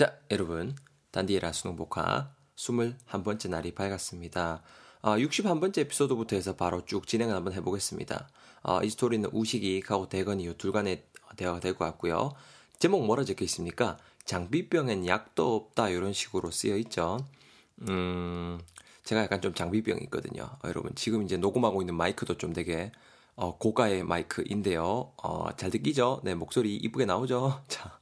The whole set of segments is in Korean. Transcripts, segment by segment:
자, 여러분. 단디에라 수능 복화 21번째 날이 밝았습니다. 아, 61번째 에피소드부터 해서 바로 쭉 진행을 한번 해보겠습니다. 아, 이 스토리는 우식이 하고 대건 이후 둘 간의 대화가 될 것 같고요. 제목 뭐라 적혀 있습니까? 장비병엔 약도 없다 이런 식으로 쓰여 있죠. 음, 제가 약간 좀 장비병이 있거든요. 어, 여러분 지금 이제 녹음하고 있는 마이크도 좀 되게 어, 고가의 마이크인데요. 어, 잘 듣기죠? 네 목소리 이쁘게 나오죠? 자,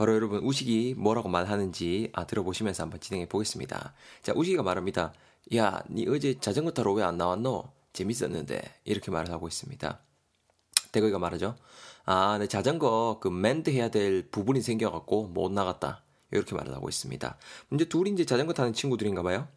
바로 여러분 우식이 뭐라고 말하는지 아, 들어보시면서 한번 진행해 보겠습니다. 자, 우식이가 말합니다. 야, 니 어제 자전거 타러 왜 안 나왔노? 재밌었는데 이렇게 말을 하고 있습니다. 대거이가 말하죠. 아, 내 자전거 그 멘트 해야 될 부분이 생겨갖고 못 나갔다. 이렇게 말을 하고 있습니다. 이제 둘이 이제 자전거 타는 친구들인가 봐요.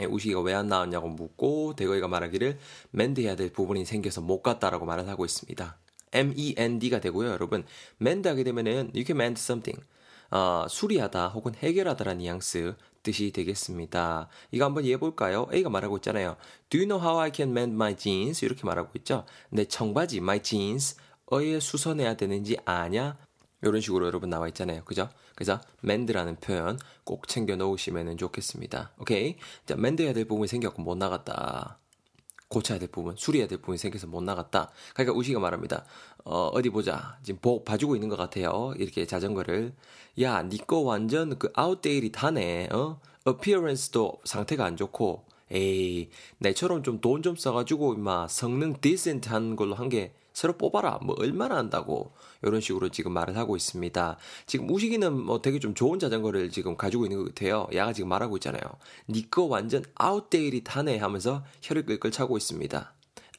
예, 우식이가 왜 안 나왔냐고 묻고 대거이가 말하기를 멘트 해야 될 부분이 생겨서 못 갔다라고 말을 하고 있습니다. M-E-N-D가 되고요, 여러분. mend 하게 되면은 you can mend something. 어, 수리하다 혹은 해결하다라는 뉘앙스 뜻이 되겠습니다. 이거 한번 이해해 볼까요? A가 말하고 있잖아요. Do you know how I can mend my jeans? 이렇게 말하고 있죠. 내 청바지, my jeans, 어에 수선해야 되는지 아냐? 이런 식으로 여러분 나와 있잖아요. 그죠? 그래서 mend라는 표현 꼭 챙겨 놓으시면 좋겠습니다. 오케이? 자, mend 해야 될 부분이 생겼고 못 나갔다. 고쳐야 될 부분, 수리해야 될 부분이 생겨서 못 나갔다. 그러니까 우식이가 말합니다. 어, 어디 보자. 지금 보, 봐주고 있는 것 같아요. 이렇게 자전거를. 야, 니 거 완전 그 outdated 하네. 어? appearance도 상태가 안 좋고. 에이, 내처럼 좀 돈좀 써가지고, 임마, 성능 decent한 걸로 한 개 새로 뽑아라. 뭐, 얼마나 한다고. 이런 식으로 지금 말을 하고 있습니다. 지금 우식이는 뭐 되게 좀 좋은 자전거를 지금 가지고 있는 것 같아요. 야가 지금 말하고 있잖아요. 니꺼 완전 outdated 하네 하면서 혀를 끌끌 차고 있습니다.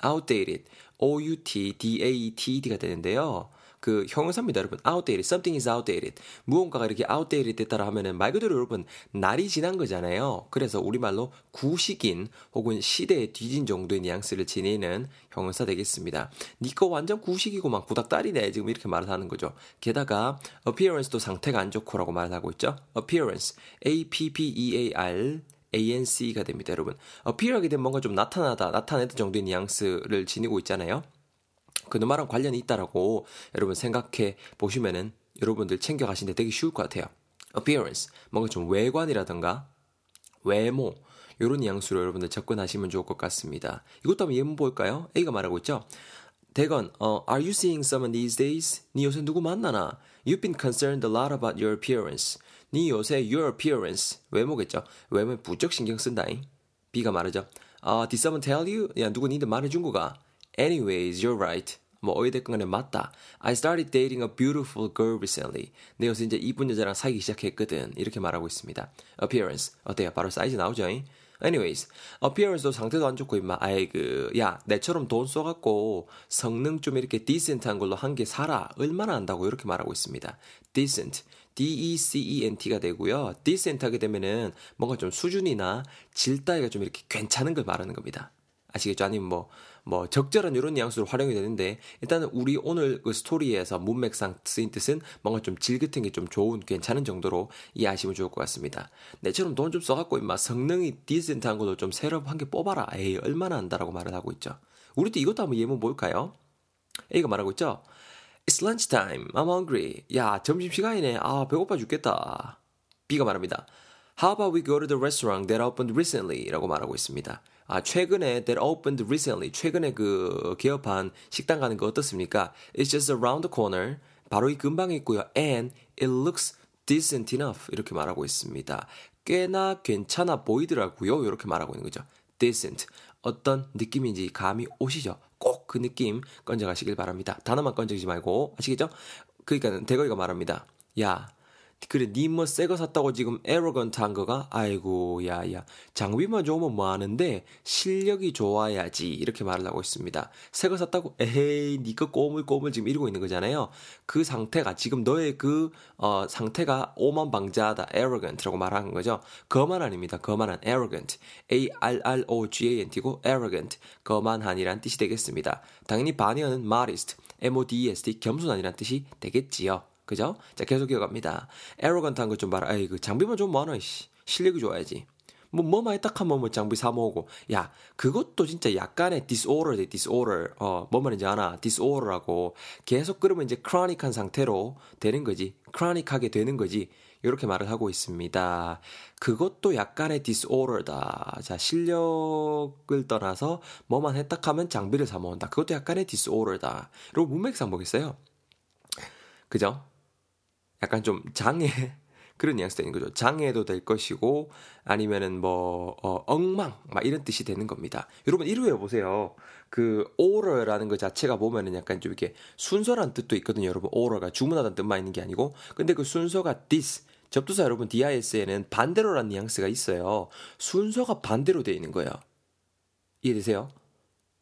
outdated, O-U-T-D-A-T-D가 되는데요. 그 형용사입니다, 여러분. outdated, something is outdated. 무언가가 이렇게 outdated 됐다라 하면은 말 그대로 여러분 날이 지난 거잖아요. 그래서 우리말로 구식인 혹은 시대에 뒤진 정도의 뉘앙스를 지니는 형용사 되겠습니다. 니꺼 완전 구식이고 막 구닥다리네 지금 이렇게 말을 하는 거죠. 게다가 appearance도 상태가 안 좋고라고 말을 하고 있죠. appearance, A-P-P-E-A-R ANC가 됩니다, 여러분. appear하게 되면 뭔가 좀 나타나다, 나타내는 정도의 뉘앙스를 지니고 있잖아요. 그놈마랑 관련이 있다라고 여러분 생각해 보시면은 여러분들 챙겨가시는데 되게 쉬울 것 같아요. appearance 뭔가 좀 외관이라든가 외모 이런 뉘앙스로 여러분들 접근하시면 좋을 것 같습니다. 이것도 한번 예문 볼까요? A가 말하고 있죠. 대건, 어, Are you seeing someone these days? 니 요새 누구 만나나? You've been concerned a lot about your appearance. 니 요새 your appearance 외모겠죠. 외모에 부쩍 신경 쓴다잉. B가 말하죠. 아, did someone tell you? 야, 누구 니한테 말해준 거가? Anyways, you're right. 뭐 어디됐건 간에 맞다. I started dating a beautiful girl recently. 내 요새 이제 이쁜 여자랑 사귀기 시작했거든. 이렇게 말하고 있습니다. Appearance. 어때요? 바로 사이즈 나오죠? Anyways, appearance도 상태도 안 좋고 임마. 아이 그, 야, 내처럼 돈 써갖고 성능 좀 이렇게 decent한 걸로 한 개 사라. 얼마나 한다고 이렇게 말하고 있습니다. decent. D-E-C-E-N-T가 되고요. decent 하게 되면은 뭔가 좀 수준이나 질 따위가 좀 이렇게 괜찮은 걸 말하는 겁니다. 아시겠죠? 아니면 뭐, 뭐, 적절한 이런 뉘앙스로 활용이 되는데, 일단은 우리 오늘 그 스토리에서 문맥상 쓰인 뜻은 뭔가 좀질 같은 게 좀 좋은, 괜찮은 정도로 이해하시면 좋을 것 같습니다. 내처럼 돈 좀 써갖고, 임마, 성능이 디센트한 것도 좀 새로 한개 뽑아라. 에이, 얼마나 한다라고 말을 하고 있죠. 우리 도 이것도 한번 예문 볼까요? A가 말하고 있죠? It's lunchtime. I'm hungry. 야, 점심시간이네. 아, 배고파 죽겠다. B가 말합니다. How about we go to the restaurant that opened recently? 라고 말하고 있습니다. 아, 최근에 that opened recently. 최근에 그 개업한 식당 가는 거 어떻습니까? It's just around the corner. 바로 이 근방에 있고요. And it looks decent enough. 이렇게 말하고 있습니다. 꽤나 괜찮아 보이더라고요. 이렇게 말하고 있는 거죠. decent. 어떤 느낌인지 감이 오시죠? 꼭 그 느낌 건져가시길 바랍니다. 단어만 건져지 말고 아시겠죠? 그러니까 대거이가 말합니다. 야, 그래 니뭐 새거 샀다고 지금 에러건트 한 거가? 아이고 야야. 장비만 좋으면 뭐 하는데 실력이 좋아야지. 이렇게 말을 하고 있습니다. 새거 샀다고 에헤이 니거 꼬물꼬물 지금 이러고 있는 거잖아요. 그 상태가 지금 너의 그 어, 상태가 오만방자하다 arrogant라고 말하는 거죠. 거만 아닙니다. 거만한 arrogant. A r r o g a n t고 arrogant. 거만한이란 뜻이 되겠습니다. 당연히 반의어는 modest m o d e s t 겸손한이란 뜻이 되겠지요 그죠? 자, 계속 이어갑니다. 에러건트한 것좀 봐라. 아이, 그 장비만 좀 많아, 씨. 실력이 좋아야지. 뭐 뭐만 했다 하면 뭐 장비 사 모으고 야 그것도 진짜 약간의 disorder 돼 disorder 어 뭐만 인지 아나 disorder라고 계속 그러면 이제 chronic한 상태로 되는 거지 chronic하게 되는 거지 이렇게 말을 하고 있습니다. 그것도 약간의 disorder다. 자 실력을 떠나서 뭐만 했다 하면 장비를 사 모은다. 그것도 약간의 disorder다. 그리고 문맥상 보겠어요. 그죠? 약간 좀 장애 그런 뉘앙스가 있는 거죠. 장애도 될 것이고 아니면은 뭐 어, 엉망 막 이런 뜻이 되는 겁니다. 여러분 이루어 보세요. 그 order라는 것 자체가 보면은 약간 좀 이렇게 순서란 뜻도 있거든요. 여러분 order가 주문하다는 뜻만 있는 게 아니고 근데 그 순서가 this 접두사 여러분 DIS에는 반대로라는 뉘앙스가 있어요. 순서가 반대로 되어 있는 거예요. 이해되세요?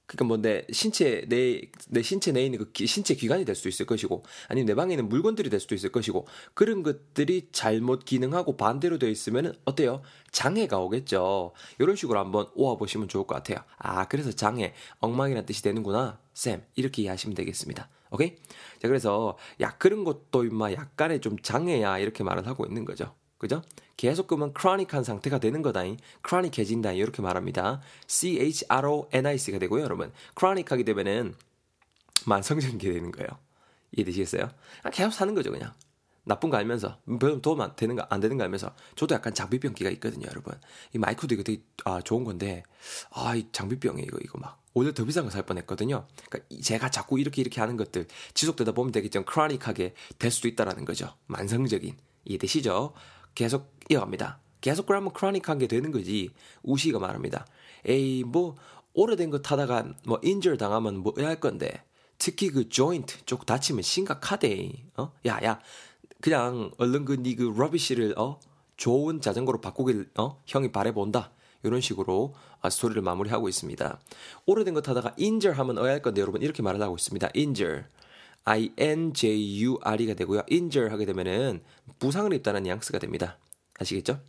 그러니까 뭐 내 신체 내 내 신체 내에 있는 그 기, 신체 기관이 될 수도 있을 것이고 아니면 내 방에 있는 물건들이 될 수도 있을 것이고 그런 것들이 잘못 기능하고 반대로 되어 있으면 어때요? 장애가 오겠죠. 이런 식으로 한번 오아 보시면 좋을 것 같아요. 아 그래서 장애 엉망이라는 뜻이 되는구나. 쌤 이렇게 이해하시면 되겠습니다. 오케이? 자 그래서 야 그런 것도 임마 약간의 좀 장애야 이렇게 말을 하고 있는 거죠. 그죠? 계속 그러면 chronic한 상태가 되는 거다잉. chronic해진다 이렇게 말합니다. C-H-R-O-N-I-C가 되고요, 여러분. chronic하게 되면은 만성적인 게 되는 거예요. 이해되시겠어요? 계속 사는 거죠, 그냥. 나쁜 거 알면서 별 도움 안 되는 거 안 되는 거 알면서 저도 약간 장비병기가 있거든요, 여러분. 이 마이크도 이거 되게 아, 좋은 건데 아 이 장비병이 이거 이거 막 오히려 더 비싼 거 살 뻔했거든요. 그러니까 제가 자꾸 이렇게 이렇게 하는 것들 지속되다 보면 되게 좀 크로닉하게 될 수도 있다라는 거죠. 만성적인 이해되시죠? 계속 이어갑니다. 계속 그러면 크로닉한 게 되는 거지. 우시가 말합니다. 에이 뭐 오래된 거 타다가 뭐 인절 당하면 뭐 할 건데 특히 그 조인트 쪽 다치면 심각하대. 어? 야, 야. 그냥 얼른 그 니그 러비시를 어? 좋은 자전거로 바꾸길 어? 형이 바래 본다. 이런 식으로 아, 스토리를 마무리하고 있습니다. 오래된 거 타다가 injure 하면 어야 할 건데 여러분 이렇게 말을 하고 있습니다. injure. I-N-J-U-R-E가 되고요. injure 하게 되면은 부상을 입다는 뉘앙스가 됩니다. 아시겠죠?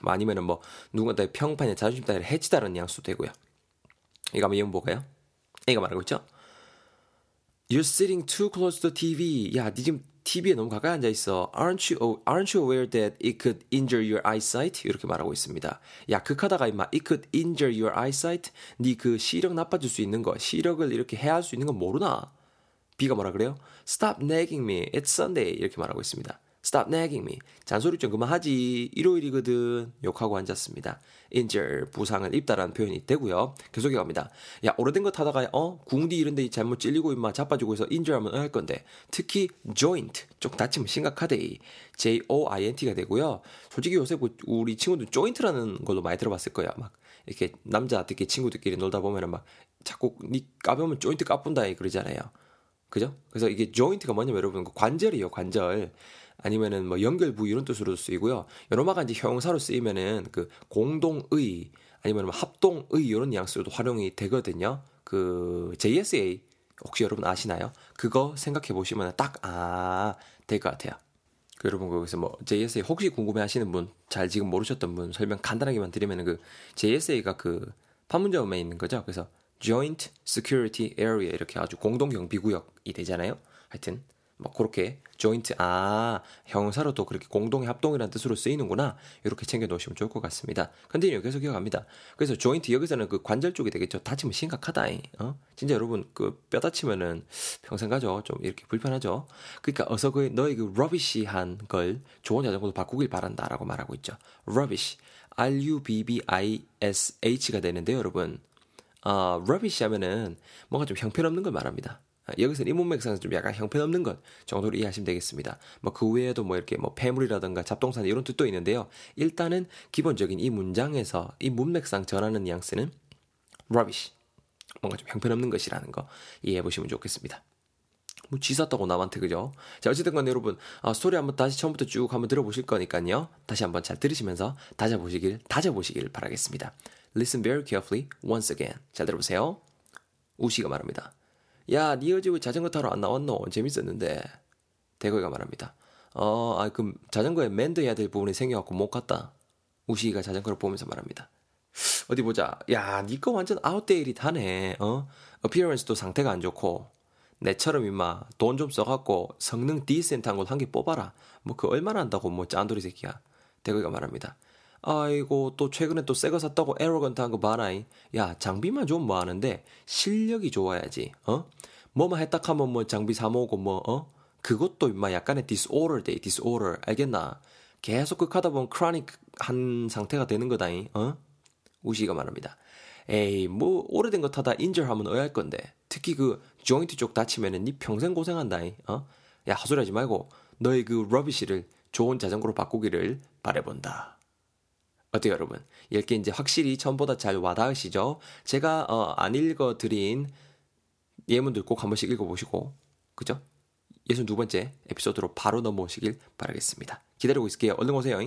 뭐 아니면은 뭐 누군가의 평판에 자존심 따위를 해치다는 뉘앙스도 되고요. 이거 한번 이용 볼까요? 이거 말하고 있죠? You're sitting too close to the TV. 야, 니 지금 TV에 너무 가까이 앉아 있어. Aren't you aren't you aware that it could injure your eyesight? 이렇게 말하고 있습니다. 야, 극하다가 임마 it could injure your eyesight. 니그 시력 나빠질 수 있는 거, 시력을 이렇게 해할 수 있는 건 모르나? B가 뭐라 그래요? Stop nagging me. It's Sunday. 이렇게 말하고 있습니다. Stop nagging me. 잔소리 좀 그만하지. 일요일이거든. 욕하고 앉았습니다. injure, 부상을 입다라는 표현이 되고요. 계속해 갑니다. 야, 오래된 거 타다가 어? 궁디 이런 데 잘못 찔리고 임마 자빠지고 해서 injure 하면 할 건데. 특히 joint, 쪽 다치면 심각하대. J-O-I-N-T가 되고요. 솔직히 요새 뭐 우리 친구들 joint라는 걸로 많이 들어봤을 거야. 막 이렇게 남자 특히 친구들끼리 놀다 보면은 막 자꾸 니 까보면 조인트 까뿐다 그러잖아요. 그죠? 그래서 이게 joint가 뭐냐면 여러분 그 관절이에요, 관절. 아니면은 뭐 연결 부위 이런 뜻으로도 쓰이고요. 여러마가 이제 형용사로 쓰이면은 그 공동의 아니면 뭐 합동의 이런 뉘앙스로도 활용이 되거든요. 그 JSA 혹시 여러분 아시나요? 그거 생각해 보시면 딱 아 될 것 같아요. 그 여러분 거기서 뭐 JSA 혹시 궁금해 하시는 분 잘 지금 모르셨던 분 설명 간단하게만 드리면은 그 JSA가 그 판문점에 있는 거죠. 그래서 Joint Security Area 이렇게 아주 공동 경비 구역이 되잖아요. 하여튼 뭐 그렇게 joint 아 형용사로도 그렇게 공동의 합동이라는 뜻으로 쓰이는구나 이렇게 챙겨 놓으시면 좋을 것 같습니다. continue 계속 이어갑니다. 그래서 joint 여기서는 그 관절 쪽이 되겠죠. 다치면 심각하다. 어 진짜 여러분 그 뼈 다치면은 평생 가죠. 좀 이렇게 불편하죠. 그러니까 어서 그 너의 그 rubbish한 걸 좋은 자전거로 바꾸길 바란다라고 말하고 있죠. rubbish R U B B I S H가 되는데 여러분 어, rubbish 하면은 뭔가 좀 형편없는 걸 말합니다. 아, 여기서는 이 문맥상에서 좀 약간 형편없는 것 정도로 이해하시면 되겠습니다. 뭐 그 외에도 뭐 이렇게 뭐 폐물이라든가 잡동산 이런 뜻도 있는데요. 일단은 기본적인 이 문장에서 이 문맥상 전하는 뉘앙스는 rubbish. 뭔가 좀 형편없는 것이라는 거 이해해 보시면 좋겠습니다. 뭐 쥐쌌다고 남한테 그죠? 자 어쨌든 간에 여러분 아, 스토리 한번 다시 처음부터 쭉 한번 들어보실 거니까요. 다시 한번 잘 들으시면서 다져보시길 다져보시길 바라겠습니다. Listen very carefully once again. 잘 들어보세요. 우시가 말합니다. 야, 니 어제 왜 자전거 타러 안 나왔노? 재밌었는데. 대거이가 말합니다. 어, 아, 그 자전거에 맨드해야 될 부분이 생겨갖고 못 갔다. 우시가 자전거를 보면서 말합니다. 어디 보자. 야, 니거 완전 아웃데이트하네. 어? 어피어런스도 상태가 안 좋고. 내처럼 임마 돈 좀 써갖고 성능 디센트한 걸 한 개 뽑아라. 뭐 그 얼마나 한다고 뭐 짠돌이 새끼야. 대거이가 말합니다. 아이고 또 최근에 또 새 거 샀다고 에러건트한 거 봐라이. 야 장비만 좀뭐 하는데 실력이 좋아야지. 어? 뭐만 했다 하면 뭐 장비 사 모으고 뭐 어? 그것도 임마 약간의 disorder 돼 disorder 알겠나? 계속 극하다 보면 크로닉 한 상태가 되는 거다잉. 어? 우시가 말합니다. 에이 뭐 오래된 거 타다 인절하면 어할 건데 특히 그 조인트 쪽 다치면은 니 평생 고생한다잉. 어? 야 하소리하지 말고 너의 그 러비시를 좋은 자전거로 바꾸기를 바래본다. 어때요, 여러분? 이렇게 이제 확실히 전보다 잘 와닿으시죠? 제가 어, 안 읽어드린 예문들 꼭 한 번씩 읽어보시고, 그죠? 62번째 에피소드로 바로 넘어오시길 바라겠습니다. 기다리고 있을게요. 얼른 오세요.